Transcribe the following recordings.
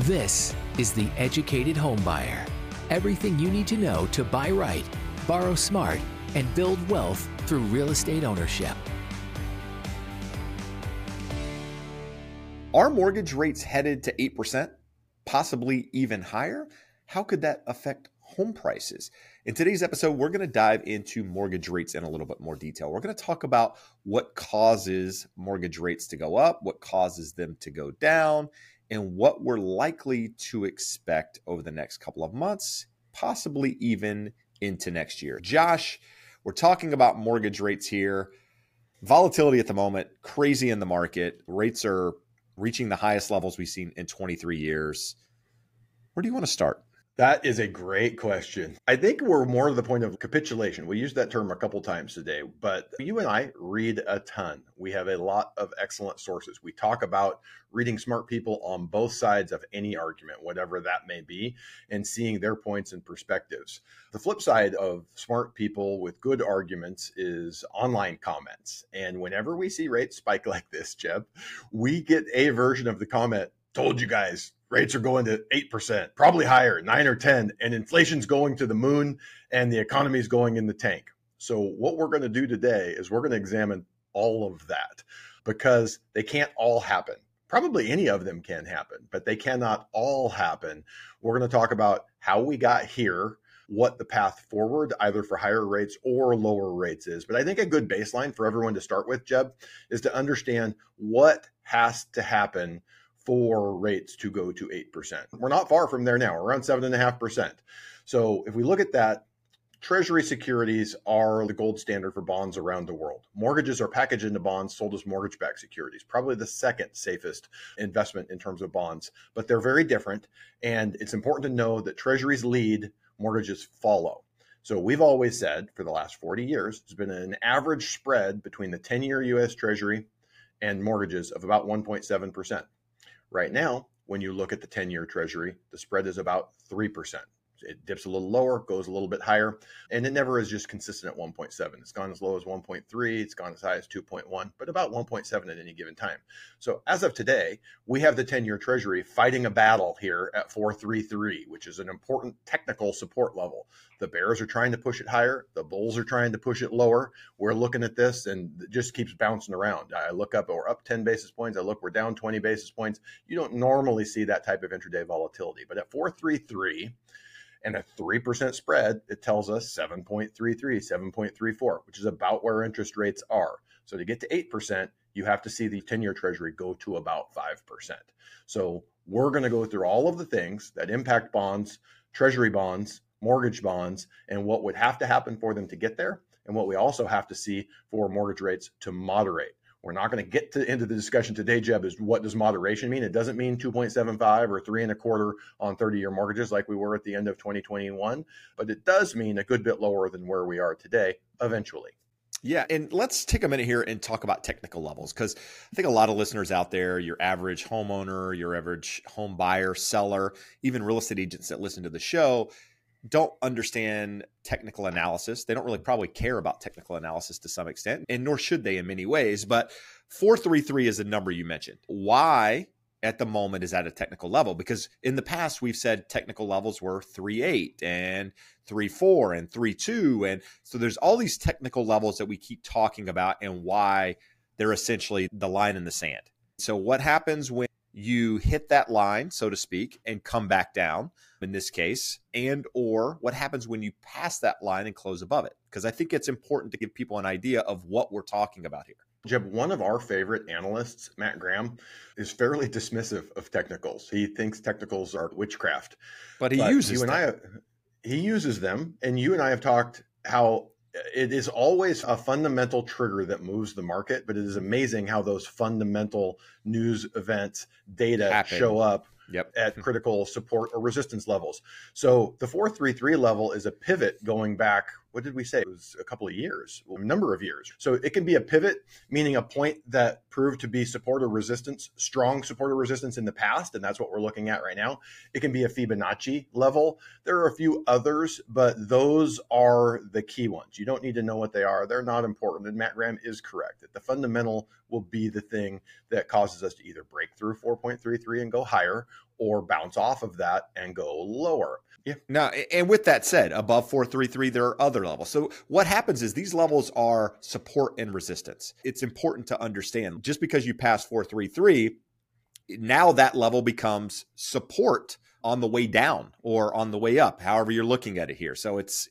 This is The Educated Homebuyer. Everything you need to know to buy right, borrow smart, and build wealth through real estate ownership. Are mortgage rates headed to 8%, possibly even higher? How could that affect home prices? In today's episode, we're going to dive into mortgage rates in a little bit more detail. We're going to talk about what causes mortgage rates to go up, what causes them to go down, and what we're likely to expect over the next couple of months, possibly even into next year. Josh, we're talking about mortgage rates here. Volatility at the moment, crazy in the market. Rates are reaching the highest levels we've seen in 23 years. Where do you want to start? That is a great question. I think we're more to the point of capitulation. We used that term a couple times today, but you and I read a ton. We have a lot of excellent sources. We talk about reading smart people on both sides of any argument, whatever that may be, and seeing their points and perspectives. The flip side of smart people with good arguments is online comments. And whenever we see rates spike like this, Jeb, we get a version of the comment, told you guys, rates are going to 8%, probably higher, 9 or 10, and inflation's going to the moon and the economy's going in the tank. So what we're going to do today is we're going to examine all of that because they can't all happen. Probably any of them can happen, but they cannot all happen. We're going to talk about how we got here, what the path forward, either for higher rates or lower rates is. But I think a good baseline for everyone to start with, Jeb, is to understand what has to happen for rates to go to 8%. We're not far from there now, we're around 7.5%. So if we look at that, Treasury securities are the gold standard for bonds around the world. Mortgages are packaged into bonds sold as mortgage backed securities, probably the second safest investment in terms of bonds, but they're very different. And it's important to know that treasuries lead, mortgages follow. So we've always said for the last 40 years, there's been an average spread between the 10 year US Treasury and mortgages of about 1.7%. Right now, when you look at the 10 year treasury, the spread is about 3%. It dips a little lower, goes a little bit higher, and it never is just consistent at 1.7. It's gone as low as 1.3, it's gone as high as 2.1, but about 1.7 at any given time. So as of today, we have the 10-year treasury fighting a battle here at 433, which is an important technical support level. The bears are trying to push it higher, the bulls are trying to push it lower. We're looking at this and it just keeps bouncing around. I look up, we're up 10 basis points. I look, we're down 20 basis points. You don't normally see that type of intraday volatility, but at 433, and a 3% spread, it tells us 7.33, 7.34, which is about where interest rates are. So to get to 8%, you have to see the 10 year treasury go to about 5%. So we're going to go through all of the things that impact bonds, treasury bonds, mortgage bonds, and what would have to happen for them to get there, and what we also have to see for mortgage rates to moderate. We're not going to get to into the discussion today, Jeb, is what does moderation mean? It doesn't mean 2.75 or three and a quarter on 30 year mortgages like we were at the end of 2021, but it does mean a good bit lower than where we are today eventually. Yeah, and let's take a minute here and talk about technical levels because I think a lot of listeners out there, your average homeowner, your average home buyer, seller, even real estate agents that listen to the show, don't understand technical analysis. They don't really probably care about technical analysis to some extent, and nor should they in many ways. But 433 is the number you mentioned. Why at the moment is at a technical level? Because in the past, we've said technical levels were 3.8 and 3.4 and 3.2. And so there's all these technical levels that we keep talking about and why they're essentially the line in the sand. So, what happens when you hit that line so to speak and come back down in this case and or what happens when you pass that line and close above it because i think it's important to give people an idea of what we're talking about here Jeb, one of our favorite analysts, Matt Graham, is fairly dismissive of technicals. He thinks technicals are witchcraft. But he but uses you them. and I he uses them and you and I have talked how it is always a fundamental trigger that moves the market, but it is amazing how those fundamental news events data Happen. show up yep. at hmm. critical support or resistance levels. So the 433 level is a pivot going back what did we say? It was a couple of years, a number of years. So it can be a pivot, meaning a point that proved to be support or resistance, strong support or resistance in the past. And that's what we're looking at right now. It can be a Fibonacci level. There are a few others, but those are the key ones. You don't need to know what they are. They're not important. And Matt Graham is correct that the fundamental will be the thing that causes us to either break through 4.33 and go higher or bounce off of that and go lower. Yeah. Now, and with that said, above 433, there are other levels. So what happens is these levels are support and resistance. It's important to understand just because you pass 433, now that level becomes support on the way down or on the way up, however you're looking at it here. So it's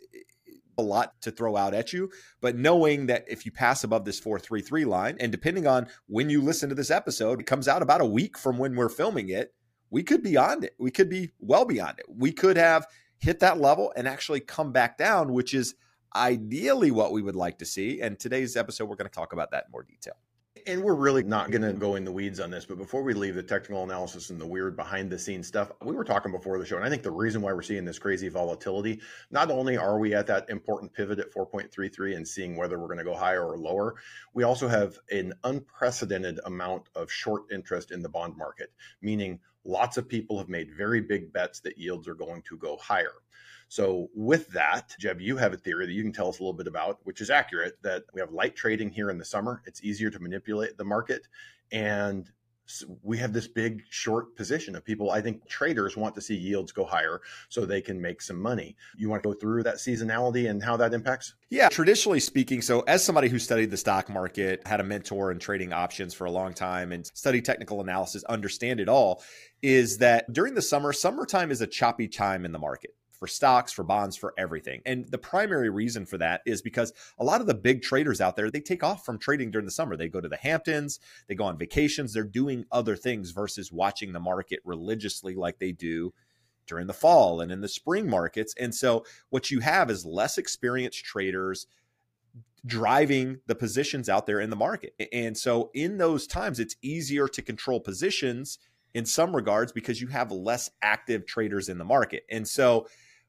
a lot to throw out at you, but knowing that if you pass above this 433 line, and depending on when you listen to this episode, it comes out about a week from when we're filming it we could be beyond it. We could be well beyond it. We could have hit that level and actually come back down, which is ideally what we would like to see. And today's episode, we're going to talk about that in more detail. And we're really not going to go in the weeds on this, but before we leave the technical analysis and the weird behind the scenes stuff, we were talking before the show. And I think the reason why we're seeing this crazy volatility, not only are we at that important pivot at 4.33 and seeing whether we're going to go higher or lower, we also have an unprecedented amount of short interest in the bond market, meaning lots of people have made very big bets that yields are going to go higher. So, with that, Jeb, you have a theory that you can tell us a little bit about, which is accurate that we have light trading here in the summer. It's easier to manipulate the market. And we have this big short position of people. I think traders want to see yields go higher so they can make some money. You want to go through that seasonality and how that impacts? Yeah, traditionally speaking. So, as somebody who studied the stock market, had a mentor in trading options for a long time, and studied technical analysis, understand it all, is that during the summer, summertime is a choppy time in the market for stocks, for bonds, for everything. And the primary reason for that is because a lot of the big traders out there, they take off from trading during the summer. They go to the Hamptons, they go on vacations, they're doing other things versus watching the market religiously like they do during the fall and in the spring markets. And so what you have is less experienced traders driving the positions out there in the market. And so in those times, it's easier to control positions in some regards because you have less active traders in the market. And so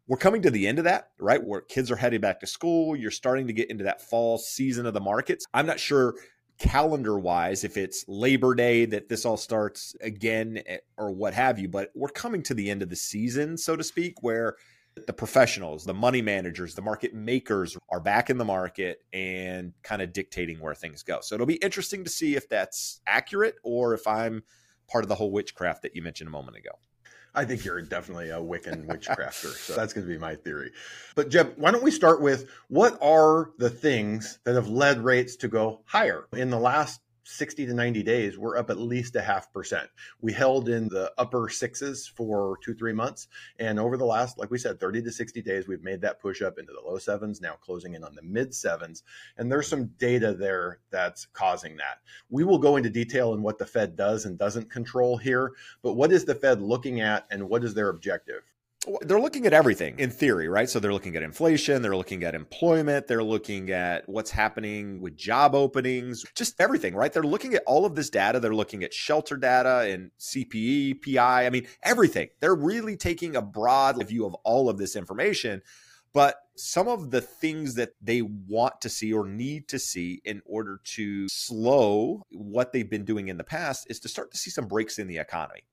we're coming to the end of that, right? Where kids are heading back to school. You're starting to get into that fall season of the markets. I'm not sure calendar wise if it's Labor Day that this all starts again eh, or what have you, but we're coming to the end of the season, so to speak, where the professionals, the money managers, the market makers are back in the market and kind of dictating where things go. So it'll be interesting to see if that's accurate or if I'm part of the whole witchcraft that you mentioned a moment ago. I think you're definitely a Wiccan witchcrafter. so that's going to be my theory. But Jeb, why don't we start with what are the things that have led rates to go higher in the last 60 to 90 days, we're up at least a half percent. We held in the upper sixes for two, three months. And over the last, like we said, 30 to 60 days, we've made that push up into the low sevens, now closing in on the mid sevens. And there's some data there that's causing that. We will go into detail in what the Fed does and doesn't control here. But what is the Fed looking at and what is their objective? They're looking at everything in theory, right? So they're looking at inflation, they're looking at employment, they're looking at what's happening with job openings, just everything, right? They're looking at all of this data. They're looking at shelter data and CPE, PI, I mean, everything. They're really taking a broad view of all of this information. But some of the things that they want to see or need to see in order to slow what they've been doing in the past is to start to see some breaks in the economy.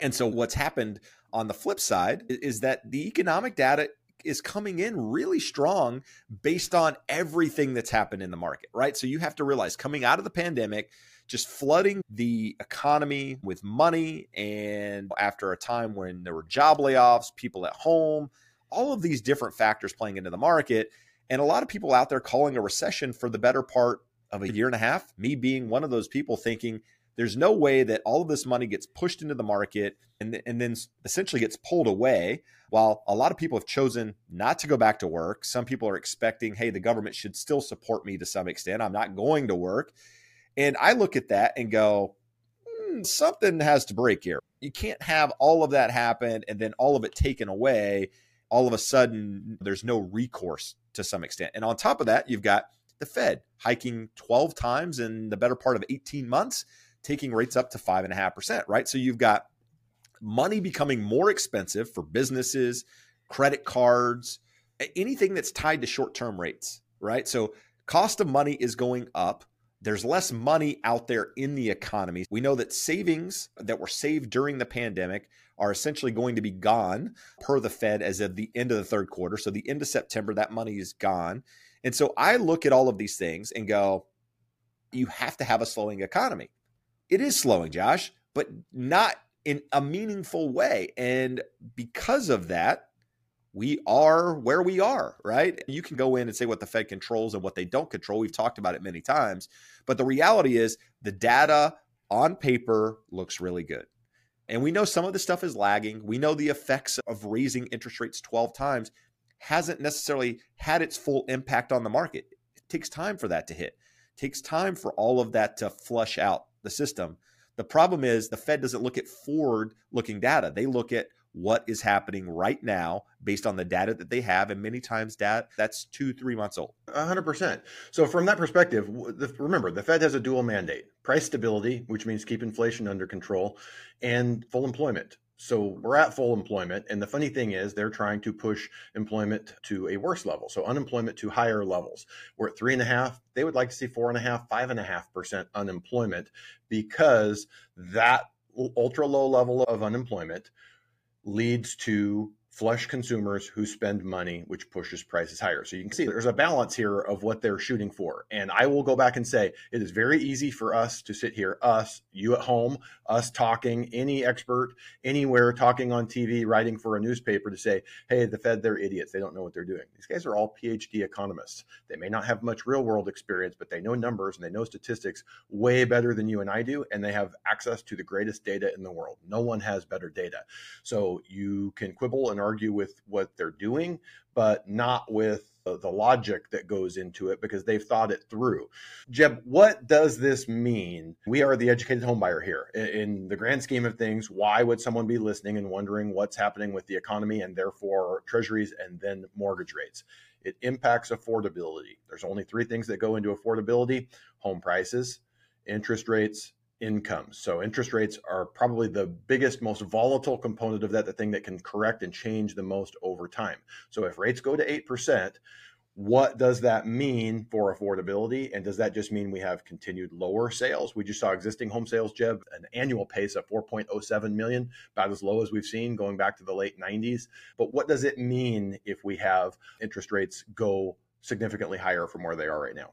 And so what's happened on the flip side is that the economic data is coming in really strong based on everything that's happened in the market, right? So you have to realize coming out of the pandemic, just flooding the economy with money, and after a time when there were job layoffs, people at home, all of these different factors playing into the market, and a lot of people out there calling a recession for the better part of a year and a half, me being one of those people thinking there's no way that all of this money gets pushed into the market and, and then essentially gets pulled away. While a lot of people have chosen not to go back to work, some people are expecting, hey, the government should still support me to some extent. I'm not going to work. And I look at that and go, hmm, something has to break here. You can't have all of that happen and then all of it taken away. All of a sudden, there's no recourse to some extent. And on top of that, you've got the Fed hiking 12 times in the better part of 18 months taking rates up to 5.5%, right? So you've got money becoming more expensive for businesses, credit cards, anything that's tied to short term rates, right? So cost of money is going up. There's less money out there in the economy. We know that savings that were saved during the pandemic are essentially going to be gone per the Fed as of the end of the third quarter. So, the end of September, that money is gone. And so, I look at all of these things and go, you have to have a slowing economy it is slowing, Josh, but not in a meaningful way. And because of that, we are where we are, right? You can go in and say what the Fed controls and what they don't control. We've talked about it many times. But the reality is the data on paper looks really good. And we know some of the stuff is lagging. We know the effects of raising interest rates 12 times hasn't necessarily had its full impact on the market. It takes time for that to hit. It takes time for all of that to flush out the system. The problem is the Fed doesn't look at forward looking data. They look at what is happening right now based on the data that they have. And many times that that's two, three months old. 100%. So from that perspective, remember, the Fed has a dual mandate, price stability, which means keep inflation under control, and full employment. So we're at full employment. And the funny thing is, they're trying to push employment to a worse level. So unemployment to higher levels. We're at three and a half. They would like to see four and a half, five and a half percent unemployment because that ultra low level of unemployment leads to flush consumers who spend money, which pushes prices higher. So you can see there's a balance here of what they're shooting for. And I will go back and say it is very easy for us to sit here, us, you at home, us talking, any expert anywhere talking on TV, writing for a newspaper to say, hey, the Fed, they're idiots. They don't know what they're doing. These guys are all PhD economists. They may not have much real world experience, but they know numbers and they know statistics way better than you and I do. And they have access to the greatest data in the world. No one has better data. So you can quibble and argue with what they're doing, but not with the logic that goes into it because they've thought it through. Jeb, what does this mean? We are the educated homebuyer here. In the grand scheme of things, why would someone be listening and wondering what's happening with the economy and therefore treasuries and then mortgage rates? It impacts affordability. There's only three things that go into affordability home prices, interest rates, incomes. So interest rates are probably the biggest, most volatile component of that, the thing that can correct and change the most over time. So if rates go to 8%, what does that mean for affordability? And does that just mean we have continued lower sales? We just saw existing home sales, Jeb, an annual pace of 4.07 million, about as low as we've seen going back to the late 90s. But what does it mean if we have interest rates go significantly higher from where they are right now?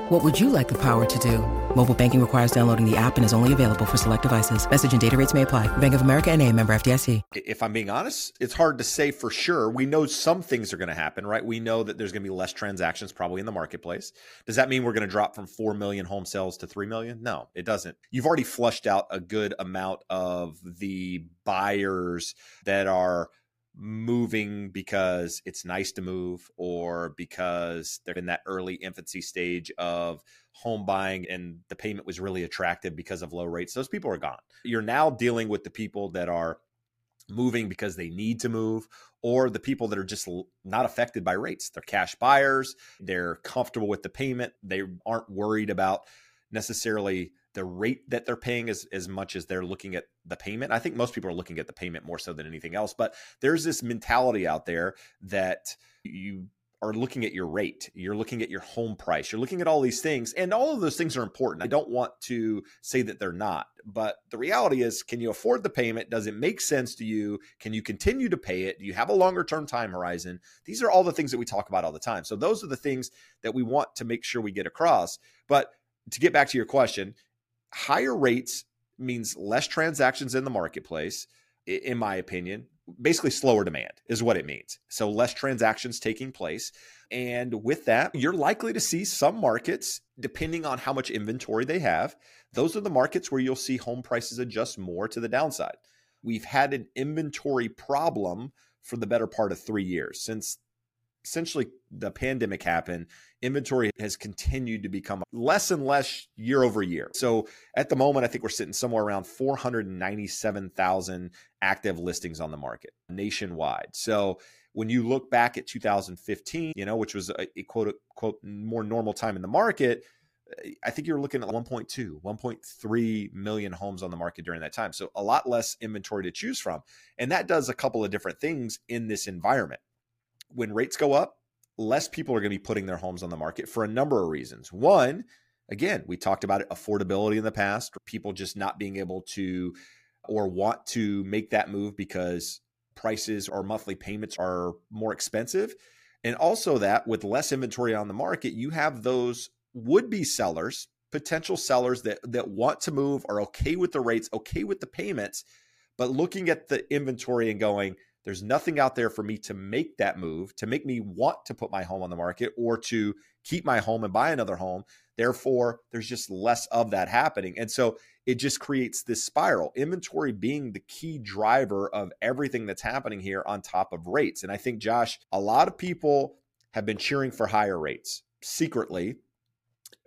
What would you like the power to do? Mobile banking requires downloading the app and is only available for select devices. Message and data rates may apply. Bank of America and a member FDIC. If I'm being honest, it's hard to say for sure. We know some things are going to happen, right? We know that there's going to be less transactions probably in the marketplace. Does that mean we're going to drop from 4 million home sales to 3 million? No, it doesn't. You've already flushed out a good amount of the buyers that are – moving because it's nice to move or because they're in that early infancy stage of home buying and the payment was really attractive because of low rates those people are gone. You're now dealing with the people that are moving because they need to move or the people that are just not affected by rates. They're cash buyers they're comfortable with the payment they aren't worried about necessarily the rate that they're paying as, as much as they're looking at the payment. I think most people are looking at the payment more so than anything else. But there's this mentality out there that you are looking at your rate, you're looking at your home price, you're looking at all these things, and all of those things are important. I don't want to say that they're not, but the reality is can you afford the payment? Does it make sense to you? Can you continue to pay it? Do you have a longer term time horizon? These are all the things that we talk about all the time. So, those are the things that we want to make sure we get across. But to get back to your question, higher rates means less transactions in the marketplace, in my opinion. Basically, slower demand is what it means. So, less transactions taking place. And with that, you're likely to see some markets, depending on how much inventory they have, those are the markets where you'll see home prices adjust more to the downside. We've had an inventory problem for the better part of three years since essentially the pandemic happened, inventory has continued to become less and less year over year. So at the moment, I think we're sitting somewhere around 497,000 active listings on the market nationwide. So when you look back at 2015, you know, which was a, a quote quote more normal time in the market, I think you're looking at 1.2, 1.3 million homes on the market during that time. So a lot less inventory to choose from. And that does a couple of different things in this environment when rates go up, less people are going to be putting their homes on the market for a number of reasons. One, again, we talked about it, affordability in the past, people just not being able to or want to make that move because prices or monthly payments are more expensive. And also that with less inventory on the market, you have those would be sellers, potential sellers that that want to move, are okay with the rates, okay with the payments, but looking at the inventory and going, there's nothing out there for me to make that move, to make me want to put my home on the market or to keep my home and buy another home. Therefore, there's just less of that happening. And so it just creates this spiral. Inventory being the key driver of everything that's happening here on top of rates. And I think, Josh, a lot of people have been cheering for higher rates secretly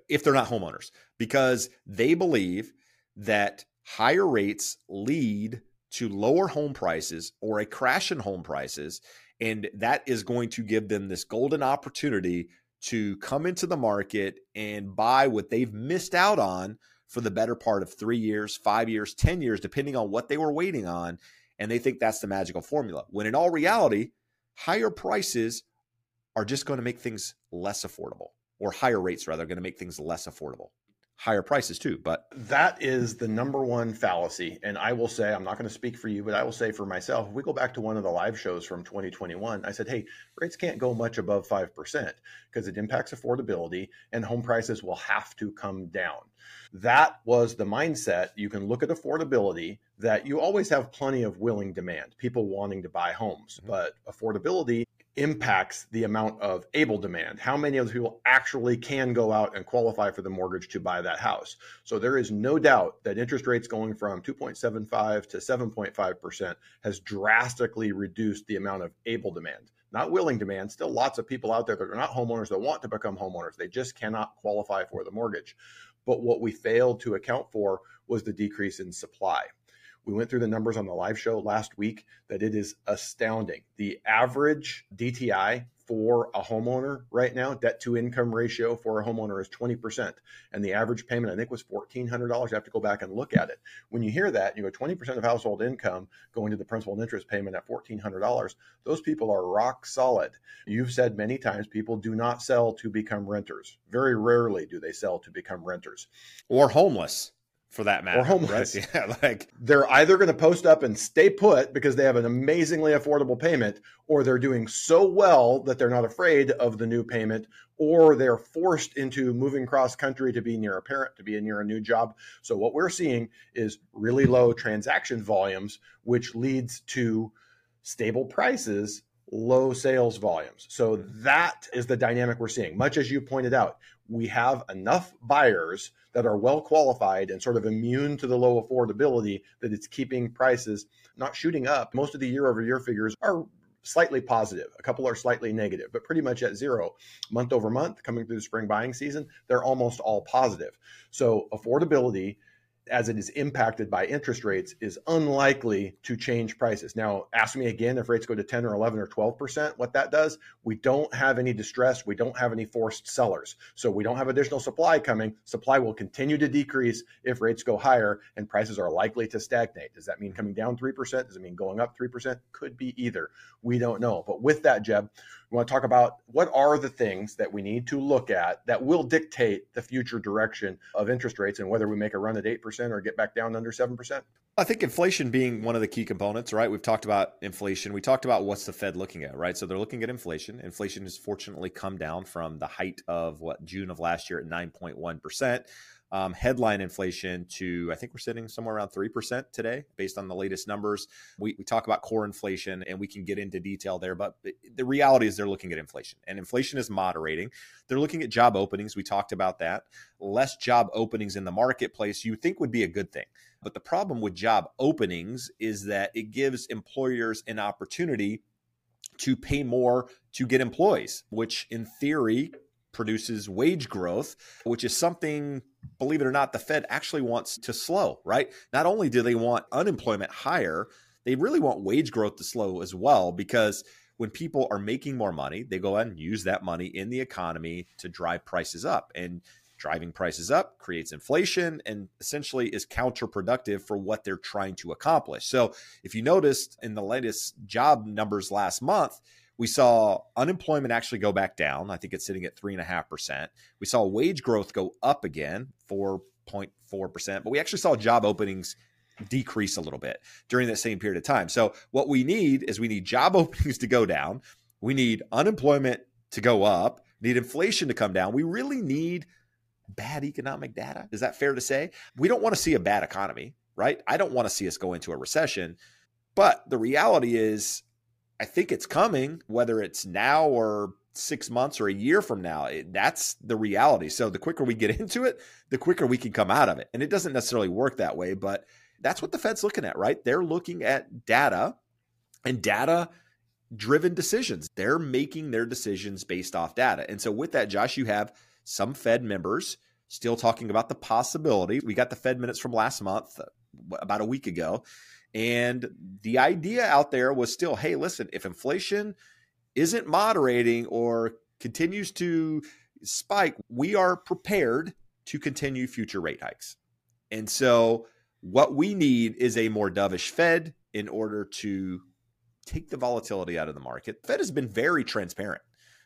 if they're not homeowners because they believe that higher rates lead to lower home prices or a crash in home prices. And that is going to give them this golden opportunity to come into the market and buy what they've missed out on for the better part of three years, five years, 10 years, depending on what they were waiting on. And they think that's the magical formula. When in all reality, higher prices are just going to make things less affordable, or higher rates rather, are going to make things less affordable higher prices too. But that is the number one fallacy. And I will say, I'm not going to speak for you, but I will say for myself, if we go back to one of the live shows from 2021, I said, hey, rates can't go much above 5% because it impacts affordability and home prices will have to come down. That was the mindset. You can look at affordability that you always have plenty of willing demand, people wanting to buy homes, mm-hmm. but affordability impacts the amount of able demand. How many of those people actually can go out and qualify for the mortgage to buy that house? So there is no doubt that interest rates going from 2.75 to 7.5% has drastically reduced the amount of able demand. Not willing demand, still lots of people out there that are not homeowners that want to become homeowners. They just cannot qualify for the mortgage. But what we failed to account for was the decrease in supply. We went through the numbers on the live show last week that it is astounding. The average DTI for a homeowner right now, debt to income ratio for a homeowner is 20%. And the average payment, I think, was $1,400. I have to go back and look at it. When you hear that, you go 20% of household income going to the principal and interest payment at $1,400. Those people are rock solid. You've said many times people do not sell to become renters. Very rarely do they sell to become renters or homeless for that matter. Or homeless. Right? Yeah, like they're either going to post up and stay put because they have an amazingly affordable payment, or they're doing so well that they're not afraid of the new payment, or they're forced into moving cross country to be near a parent, to be near a new job. So what we're seeing is really low transaction volumes, which leads to stable prices low sales volumes. So that is the dynamic we're seeing. Much as you pointed out, we have enough buyers that are well qualified and sort of immune to the low affordability that it's keeping prices not shooting up. Most of the year over year figures are slightly positive. A couple are slightly negative, but pretty much at zero. Month over month, coming through the spring buying season, they're almost all positive. So affordability as it is impacted by interest rates is unlikely to change prices. Now, ask me again if rates go to 10 or 11 or 12%, what that does. We don't have any distress. We don't have any forced sellers. So we don't have additional supply coming. Supply will continue to decrease if rates go higher and prices are likely to stagnate. Does that mean coming down 3%? Does it mean going up 3%? Could be either. We don't know. But with that, Jeb, want to talk about what are the things that we need to look at that will dictate the future direction of interest rates and whether we make a run at 8% or get back down under 7%? I think inflation being one of the key components, right? We've talked about inflation. We talked about what's the Fed looking at, right? So they're looking at inflation. Inflation has fortunately come down from the height of what June of last year at 9.1% um, headline inflation to I think we're sitting somewhere around three percent today, based on the latest numbers. We, we talk about core inflation, and we can get into detail there, but the reality is they're looking at inflation, and inflation is moderating. They're looking at job openings. We talked about that. Less job openings in the marketplace, you think would be a good thing. But the problem with job openings is that it gives employers an opportunity to pay more to get employees, which in theory produces wage growth, which is something, believe it or not, the Fed actually wants to slow, right? Not only do they want unemployment higher, they really want wage growth to slow as well because when people are making more money, they go out and use that money in the economy to drive prices up. And driving prices up creates inflation and essentially is counterproductive for what they're trying to accomplish. So, if you noticed in the latest job numbers last month, We saw unemployment actually go back down. I think it's sitting at 3.5%. We saw wage growth go up again, 4.4%, but we actually saw job openings decrease a little bit during that same period of time. So, what we need is we need job openings to go down. We need unemployment to go up, need inflation to come down. We really need bad economic data. Is that fair to say? We don't want to see a bad economy, right? I don't want to see us go into a recession. But the reality is, I think it's coming, whether it's now or six months or a year from now. It, that's the reality. So the quicker we get into it, the quicker we can come out of it. And it doesn't necessarily work that way, but that's what the Fed's looking at, right? They're looking at data and data driven decisions. They're making their decisions based off data. And so with that, Josh, you have some Fed members still talking about the possibility. We got the Fed minutes from last month, uh, about a week ago. And the idea out there was still hey, listen, if inflation isn't moderating or continues to spike, we are prepared to continue future rate hikes. And so, what we need is a more dovish Fed in order to take the volatility out of the market. Fed has been very transparent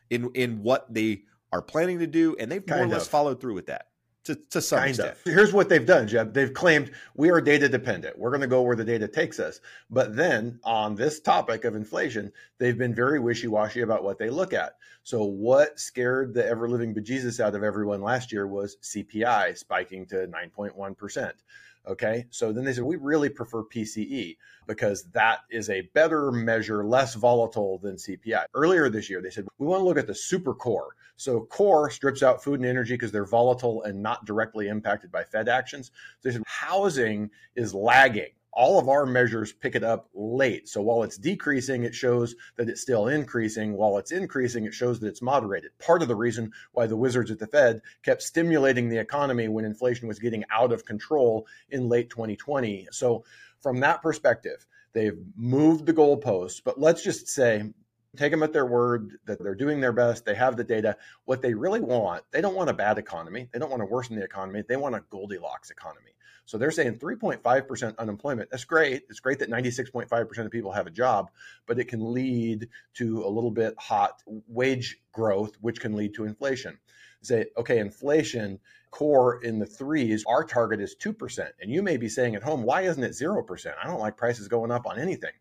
in in what they are planning to do, and they've kind more or less followed through with that to, to some kind extent. Of. Here's what they've done, Jeb. They've claimed we are data dependent. We're going to go where the data takes us. But then on this topic of inflation, they've been very wishy washy about what they look at. So, what scared the ever living bejesus out of everyone last year was CPI spiking to 9.1%. Okay. So then they said, we really prefer PCE because that is a better measure, less volatile than CPI. Earlier this year, they said, we want to look at the super core. So core strips out food and energy because they're volatile and not directly impacted by Fed actions. So said, housing is lagging all of our measures pick it up late. So while it's decreasing, it shows that it's still increasing. While it's increasing, it shows that it's moderated. Part of the reason why the wizards at the Fed kept stimulating the economy when inflation was getting out of control in late 2020. So from that perspective, they've moved the goalposts. But let's just say take them at their word that they're doing their best. They have the data. What they really want, they don't want a bad economy. They don't want to worsen the economy. They want a Goldilocks economy. So they're saying 3.5% unemployment. That's great. It's great that 96.5% of people have a job, but it can lead to a little bit hot wage growth, which can lead to inflation. Say, okay, inflation core in the threes, our target is 2%. And you may be saying at home, why isn't it 0%? I don't like prices going up on anything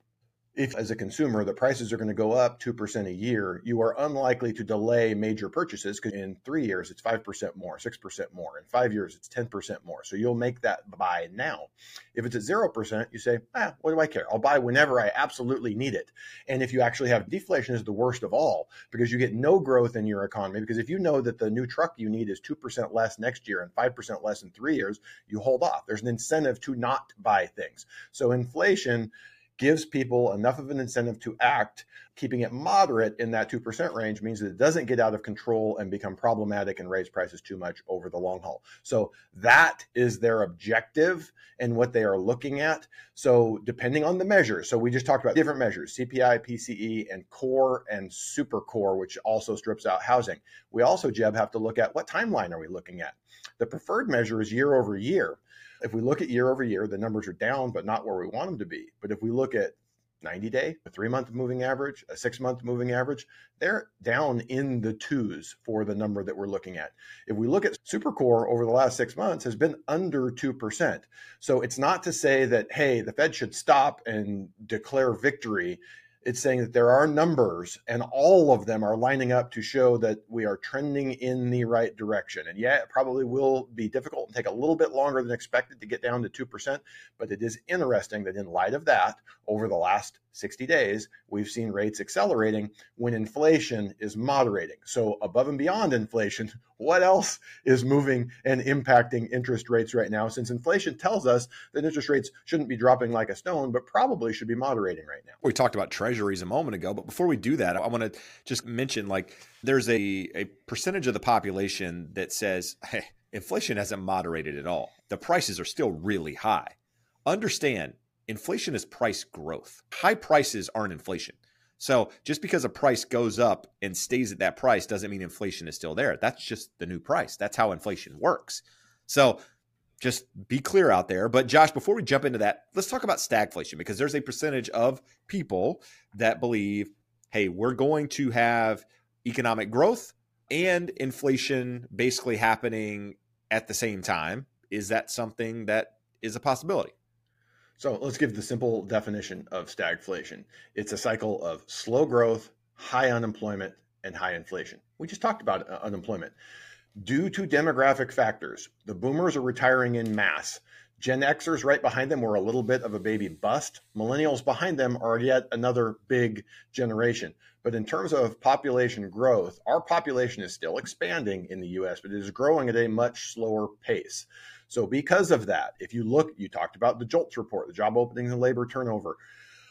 if as a consumer the prices are going to go up 2% a year you are unlikely to delay major purchases because in three years it's 5% more 6% more. In five years it's 10% more. So you'll make that buy now. If it's at 0% you say ah, what do i care? I'll buy whenever i absolutely need it. And if you actually have deflation is the worst of all because you get no growth in your economy because if you know that the new truck you need is 2% less next year and 5% less in three years you hold off. There's an incentive to not buy things. So inflation gives people enough of an incentive to act. Keeping it moderate in that 2% range means that it doesn't get out of control and become problematic and raise prices too much over the long haul. So that is their objective and what they are looking at. So depending on the measure, so we just talked about different measures, CPI, PCE, and core and super core, which also strips out housing. We also, Jeb, have to look at what timeline are we looking at? The preferred measure is year over year. If we look at year over year, the numbers are down, but not where we want them to be. But if we look at 90 day, a three month moving average, a six month moving average, they're down in the twos for the number that we're looking at. If we look at Supercore over the last six months has been under 2%. So it's not to say that, hey, the Fed should stop and declare victory it's saying that there are numbers and all of them are lining up to show that we are trending in the right direction. And yeah, it probably will be difficult and take a little bit longer than expected to get down to 2%. But it is interesting that in light of that, over the last 60 days, we've seen rates accelerating when inflation is moderating. So, above and beyond inflation, what else is moving and impacting interest rates right now? Since inflation tells us that interest rates shouldn't be dropping like a stone, but probably should be moderating right now. We talked about treasuries a moment ago, but before we do that, I want to just mention like there's a, a percentage of the population that says, hey, inflation hasn't moderated at all. The prices are still really high. Understand inflation is price growth. High prices aren't inflation. So just because a price goes up and stays at that price doesn't mean inflation is still there. That's just the new price. That's how inflation works. So just be clear out there. But Josh, before we jump into that, let's talk about stagflation because there's a percentage of people that believe hey, we're going to have economic growth and inflation basically happening at the same time. Is that something that is a possibility? So let's give the simple definition of stagflation. It's a cycle of slow growth, high unemployment, and high inflation. We just talked about uh, unemployment. Due to demographic factors, the boomers are retiring in mass. Gen Xers right behind them were a little bit of a baby bust. Millennials behind them are yet another big generation. But in terms of population growth, our population is still expanding in the US, but it is growing at a much slower pace. So, because of that, if you look, you talked about the JOLTS report, the job openings and labor turnover.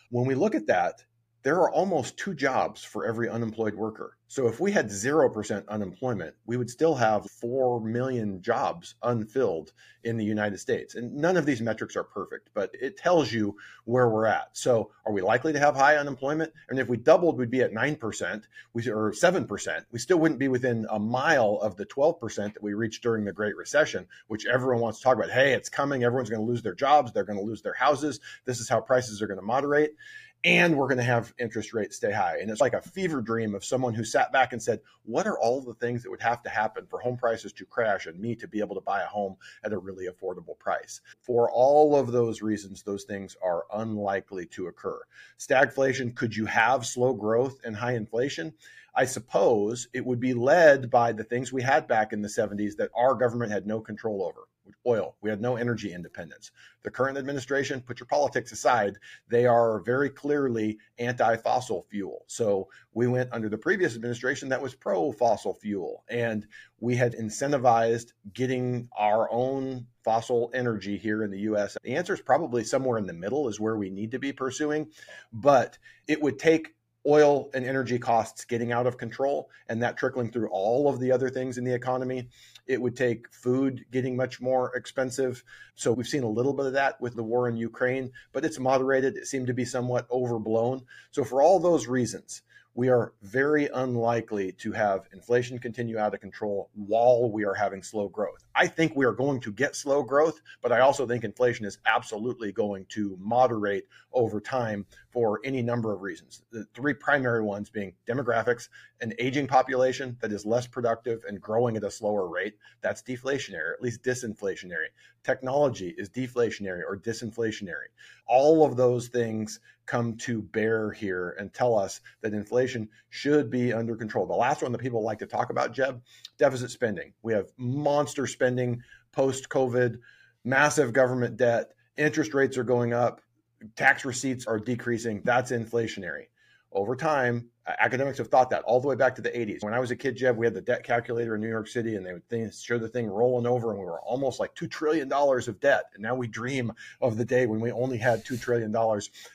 When we look at that, there are almost two jobs for every unemployed worker. So if we had 0% unemployment, we would still have 4 million jobs unfilled in the United States. And none of these metrics are perfect, but it tells you where we're at. So are we likely to have high unemployment? And if we doubled, we'd be at 9% we, or 7%. We still wouldn't be within a mile of the 12% that we reached during the Great Recession, which everyone wants to talk about. Hey, it's coming. Everyone's going to lose their jobs. They're going to lose their houses. This is how prices are going to moderate and we're going to have interest rates stay high. And it's like a fever dream of someone who sat back and said, What are all the things that would have to happen for home prices to crash and me to be able to buy a home at a really affordable price? For all of those reasons, those things are unlikely to occur. Stagflation, could you have slow growth and high inflation? I suppose it would be led by the things we had back in the 70s that our government had no control over oil. We had no energy independence. The current administration, put your politics aside, they are very clearly anti fossil fuel. So we went under the previous administration that was pro fossil fuel, and we had incentivized getting our own fossil energy here in the US. The answer is probably somewhere in the middle, is where we need to be pursuing, but it would take oil and energy costs getting out of control and that trickling through all of the other things in the economy. It would take food getting much more expensive. So we've seen a little bit of that with the war in Ukraine, but it's moderated. It seemed to be somewhat overblown. So for all those reasons, we are very unlikely to have inflation continue out of control while we are having slow growth. I think we are going to get slow growth, but I also think inflation is absolutely going to moderate over time for any number of reasons. The three primary ones being demographics, an aging population that is less productive and growing at a slower rate. That's deflationary, at least disinflationary. Technology is deflationary or disinflationary. All of those things come to bear here and tell us that inflation should be under control. The last one that people like to talk about, Jeb, deficit spending. We have monster spending post COVID, massive government debt, interest rates are going up, tax receipts are decreasing. That's inflationary over time, academics have thought that all the way back to the 80s. When I was a kid, Jeb, we had the debt calculator in New York City, and they would show the thing rolling over, and we were almost like $2 trillion of debt. And now we dream of the day when we only had $2 trillion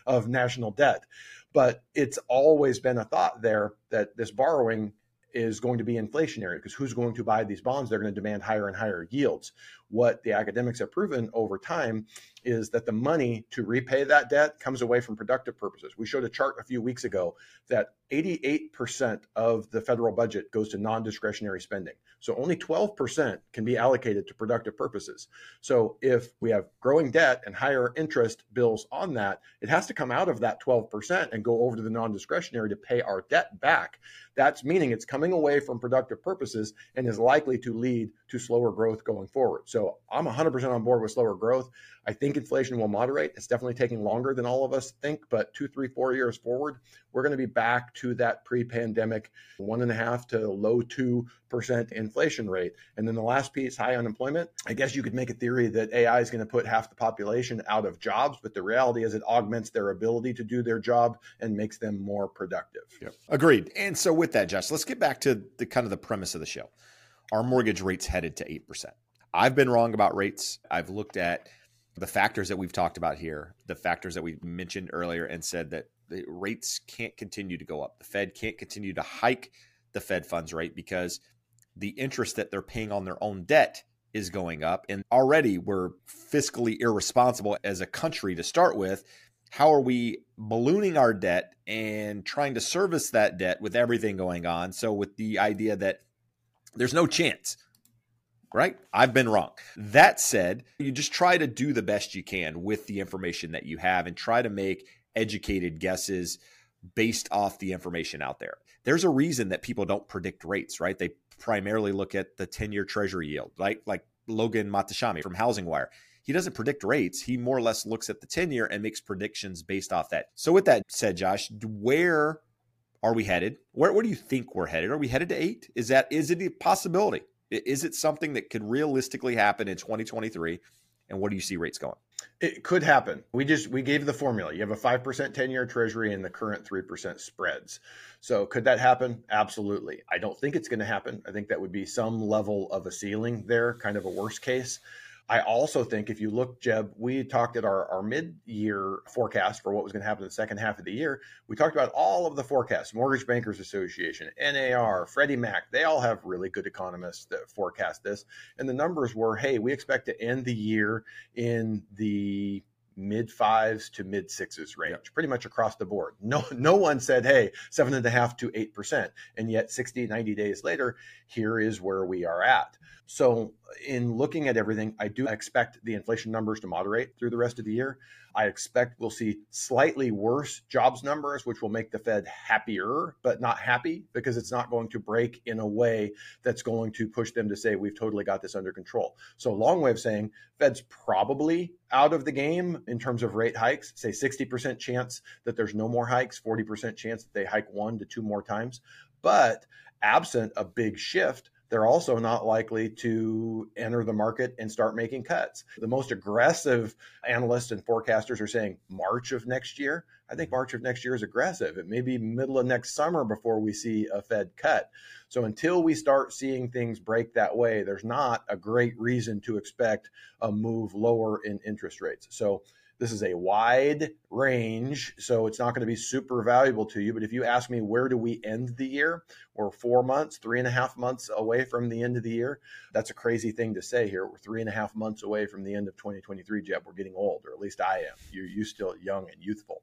of national debt. But it's always been a thought there that this borrowing is going to be inflationary because who's going to buy these bonds? They're going to demand higher and higher yields. What the academics have proven over time is that the money to repay that debt comes away from productive purposes. We showed a chart a few weeks ago that 88% of the federal budget goes to non discretionary spending. So only 12% can be allocated to productive purposes. So if we have growing debt and higher interest bills on that, it has to come out of that 12% and go over to the non discretionary to pay our debt back. That's meaning it's coming away from productive purposes and is likely to lead to slower growth going forward. So I'm 100% on board with slower growth. I think inflation will moderate. It's definitely taking longer than all of us think, but two, three, four years forward, we're going to be back to that pre pandemic one and a half to low 2% inflation rate. And then the last piece, high unemployment. I guess you could make a theory that AI is going to put half the population out of jobs, but the reality is it augments their ability to do their job and makes them more productive. Yep. Agreed. And so with that, Josh, let's get back to the kind of the premise of the show. Our mortgage rates headed to 8%. I've been wrong about rates. I've looked at the factors that we've talked about here, the factors that we mentioned earlier, and said that the rates can't continue to go up. The Fed can't continue to hike the Fed funds rate because the interest that they're paying on their own debt is going up. And already we're fiscally irresponsible as a country to start with. How are we ballooning our debt and trying to service that debt with everything going on? So, with the idea that there's no chance right? I've been wrong. That said, you just try to do the best you can with the information that you have and try to make educated guesses based off the information out there. There's a reason that people don't predict rates, right? They primarily look at the 10 year treasury yield, right? Like Logan Mohtashami from Housing Wire. He doesn't predict rates. He more or less looks at the 10 year and makes predictions based off that. So, with that said, Josh, where are we headed? Where, where do you think we're headed? Are we headed to eight? Is that is it a possibility? Is it something that could realistically happen in 2023? And what do you see rates going? It could happen. We just we gave the formula. You have a five percent ten year Treasury and the current three percent spreads. So could that happen? Absolutely. I don't think it's going to happen. I think that would be some level of a ceiling there, kind of a worst case. I also think if you look, Jeb, we talked at our, our mid year forecast for what was going to happen in the second half of the year. We talked about all of the forecasts Mortgage Bankers Association, NAR, Freddie Mac. They all have really good economists that forecast this. And the numbers were hey, we expect to end the year in the mid fives to mid sixes range, yep. pretty much across the board. No, no one said, hey, seven and a half to eight percent. And yet 60, 90 days later, here is where we are at. So, in looking at everything, I do expect the inflation numbers to moderate through the rest of the year. I expect we'll see slightly worse jobs numbers, which will make the Fed happier, but not happy because it's not going to break in a way that's going to push them to say, we've totally got this under control. So, long way of saying, Fed's probably out of the game in terms of rate hikes, say 60% chance that there's no more hikes, 40% chance that they hike one to two more times. But absent a big shift, they're also not likely to enter the market and start making cuts. The most aggressive analysts and forecasters are saying March of next year. I think March of next year is aggressive. It may be middle of next summer before we see a Fed cut. So until we start seeing things break that way, there's not a great reason to expect a move lower in interest rates. So this is a wide range, so it's not going to be super valuable to you. But if you ask me, where do we end the year? We're four months, three and a half months away from the end of the year. That's a crazy thing to say here. We're three and a half months away from the end of 2023, Jeb. We're getting old, or at least I am. You're you still young and youthful.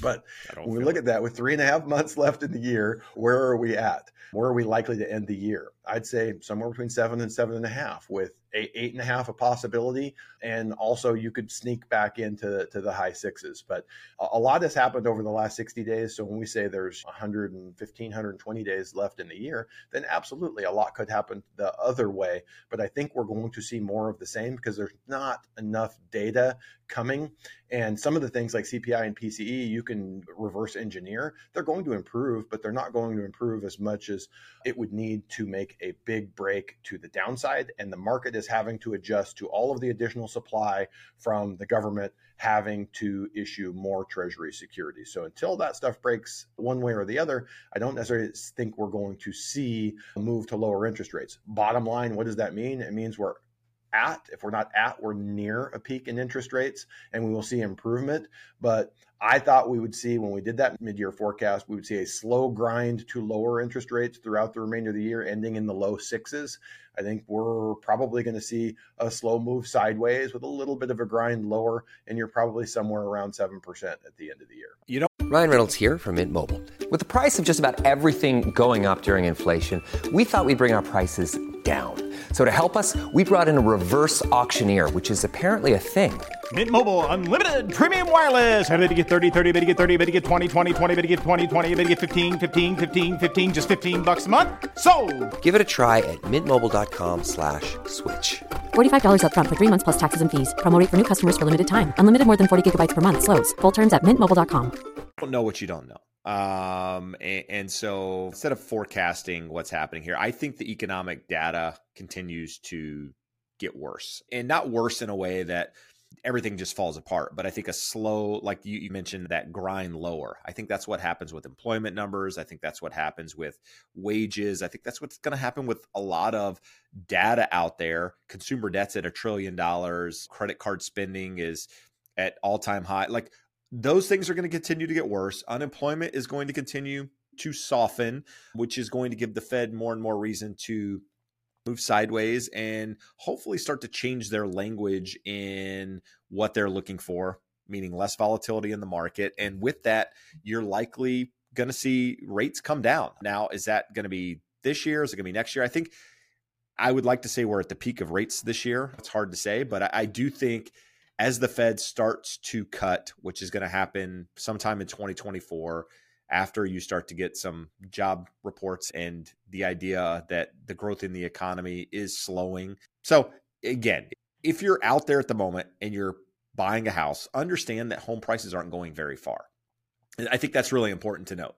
But when we look at that with three and a half months left in the year, where are we at? Where are we likely to end the year? I'd say somewhere between seven and seven and a half, with eight, eight and a half a possibility. And also you could sneak back into to the high sixes. But a, lot has happened over the last 60 days. So when we say there's 115, 120 days left in the year, then absolutely a lot could happen the other way. But I think we're going to see more of the same because there's not enough data coming. And some of the things like CPI and PCE, you can reverse engineer. They're going to improve, but they're not going to improve as much as it would need to make a big break to the downside. And the market is having to adjust to all of the additional supply from the government having to issue more treasury securities. So until that stuff breaks one way or the other, I don't necessarily think we're going to see a move to lower interest rates. Bottom line, what does that mean? It means we're at, if we're not at, we're near a peak in interest rates and we will see improvement. But I thought we would see when we did that mid year forecast, we would see a slow grind to lower interest rates throughout the remainder of the year, ending in the low sixes. I think we're probably going to see a slow move sideways with a little bit of a grind lower, and you're probably somewhere around 7% at the end of the year. You know, Ryan Reynolds here from Mint Mobile. With the price of just about everything going up during inflation, we thought we'd bring our prices down. So to help us, we brought in a reverse auctioneer, which is apparently a thing. Mint Mobile unlimited premium wireless. Have to get 30, 30, bit to get 30, bit to get 20, 20, 20, bit to get 20, 20, bit to get 15, 15, 15, 15 just 15 bucks a month. So, Give it a try at mintmobile.com slash switch. $45 up front for 3 months plus taxes and fees. Promo for new customers for limited time. Unlimited more than 40 gigabytes per month slows. Full terms at mintmobile.com. Don't know what you don't know. Um, and, and, so instead of forecasting what's happening here, I think the economic data continues to get worse and not worse in a way that everything just falls apart. But I think a slow, like you, you, mentioned, that grind lower. I think that's what happens with employment numbers. I think that's what happens with wages. I think that's what's going to happen with a lot of data out there. Consumer debt's at a trillion dollars. Credit card spending is at all time high. Like those things are going to continue to get worse. Unemployment is going to continue to soften, which is going to give the Fed more and more reason to move sideways and hopefully start to change their language in what they're looking for, meaning less volatility in the market. And with that, you're likely going to see rates come down. Now, is that going to be this year? Is it going to be next year? I think I would like to say we're at the peak of rates this year. It's hard to say, but I, I do think as the Fed starts to cut, which is going to happen sometime in 2024, after you start to get some job reports and the idea that the growth in the economy is slowing. So, again, if you're out there at the moment and you're buying a house, understand that home prices aren't going very far. I think that's really important to note.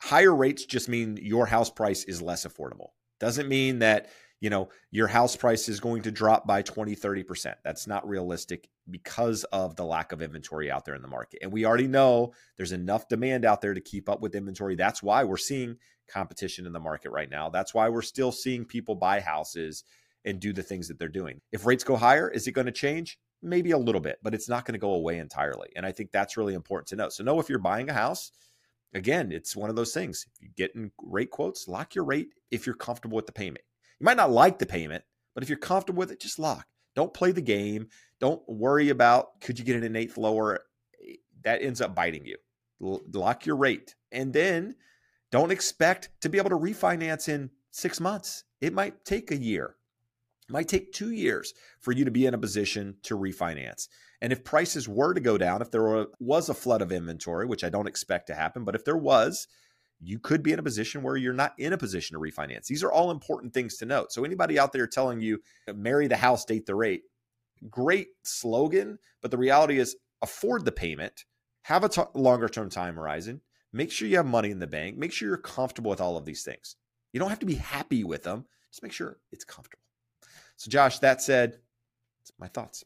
higher rates just mean your house price is less affordable. Doesn't mean that you know your house price is going to drop by 20 30% that's not realistic because of the lack of inventory out there in the market. And we already know there's enough demand out there to keep up with inventory. That's why we're seeing competition in the market right now. That's why we're still seeing people buy houses and do the things that they're doing. If rates go higher is it going to change? Maybe a little bit but it's not going to go away entirely. And i think that's really important to know. So know if you're buying a house again it's one of those things. If you get in rate quotes lock your rate if you're comfortable with the payment. You might not like the payment, but if you're comfortable with it, just lock. Don't play the game. Don't worry about could you get an eighth lower. That ends up biting you. Lock your rate. And then don't expect to be able to refinance in six months. It might take a year. It might take two years for you to be in a position to refinance. And if prices were to go down, if there was a flood of inventory, which I don't expect to happen, but if there was, you could be in a position where you're not in a position to refinance. These are all important things to note. So, anybody out there telling you, uh, marry the house, date the rate, great slogan, but the reality is afford the payment, have a t- longer term time horizon, make sure you have money in the bank, make sure you're comfortable with all of these things. You don't have to be happy with them, just make sure it's comfortable. So, Josh, that said, my thoughts.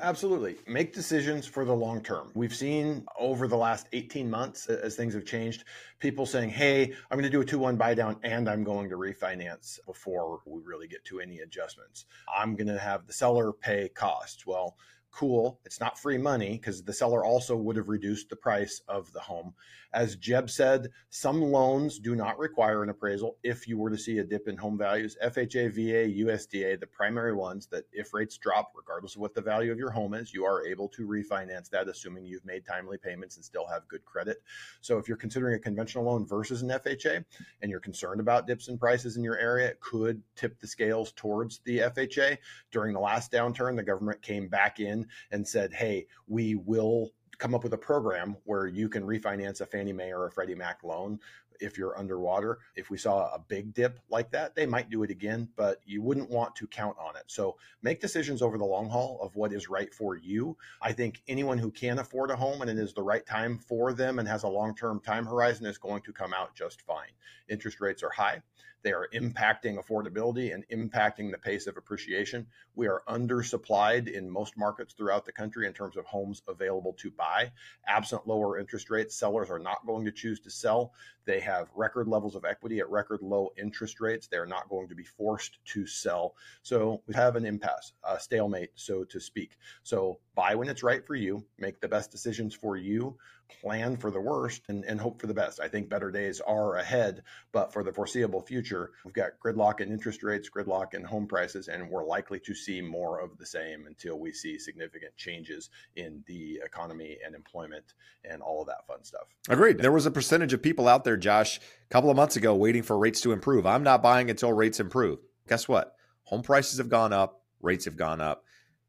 Absolutely. Make decisions for the long term. We've seen over the last 18 months, as things have changed, people saying, Hey, I'm going to do a 2 1 buy down and I'm going to refinance before we really get to any adjustments. I'm going to have the seller pay costs. Well, cool. It's not free money because the seller also would have reduced the price of the home. As Jeb said, some loans do not require an appraisal if you were to see a dip in home values. FHA, VA, USDA, the primary ones that if rates drop, regardless of what the value of your home is, you are able to refinance that, assuming you've made timely payments and still have good credit. So if you're considering a conventional loan versus an FHA and you're concerned about dips in prices in your area, it could tip the scales towards the FHA. During the last downturn, the government came back in and said, hey, we will come up with a program where you can refinance a Fannie Mae or a Freddie Mac loan if you're underwater. If we saw a big dip like that, they might do it again, but you wouldn't want to count on it. So make decisions over the long haul of what is right for you. I think anyone who can afford a home and it is the right time for them and has a long term time horizon is going to come out just fine. Interest rates are high. They are impacting affordability and impacting the pace of appreciation. We are undersupplied in most markets throughout the country in terms of homes available to buy. Absent lower interest rates, sellers are not going to choose to sell. They have record levels of equity at record low interest rates. They are not going to be forced to sell. So we have an impasse, a stalemate, so to speak. So buy when it's right for you, make the best decisions for you plan for the worst and, and hope for the best. I think better days are ahead, but for the foreseeable future, we've got gridlock in interest rates, gridlock in home prices, and we're likely to see more of the same until we see significant changes in the economy and employment and all of that fun stuff. Agreed. There was a percentage of people out there, Josh, a couple of months ago waiting for rates to improve. I'm not buying until rates improve. Guess what? Home prices have gone up, rates have gone up.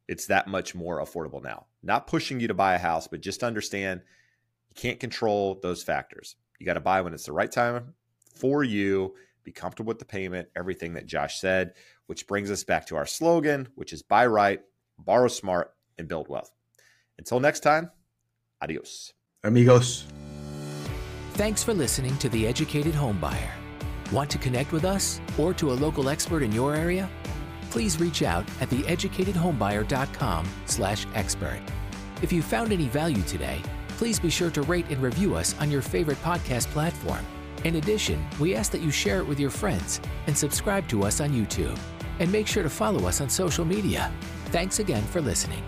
It's that much more affordable now. Not pushing you to buy a house, but just understand – you can't control those factors. You got to buy when it's the right time for you, be comfortable with the payment, everything that Josh said, which brings us back to our slogan, which is buy right, borrow smart, and build wealth. Until next time, adios. Amigos. Thanks for listening to The Educated Homebuyer. Want to connect with us or to a local expert in your area? Please reach out at theeducatedhomebuyer.com slash expert. If you found any value today, please be sure to rate and review us on your favorite podcast platform. In addition, we ask that you share it with your friends and subscribe to us on YouTube. And make sure to follow us on social media. Thanks again for listening.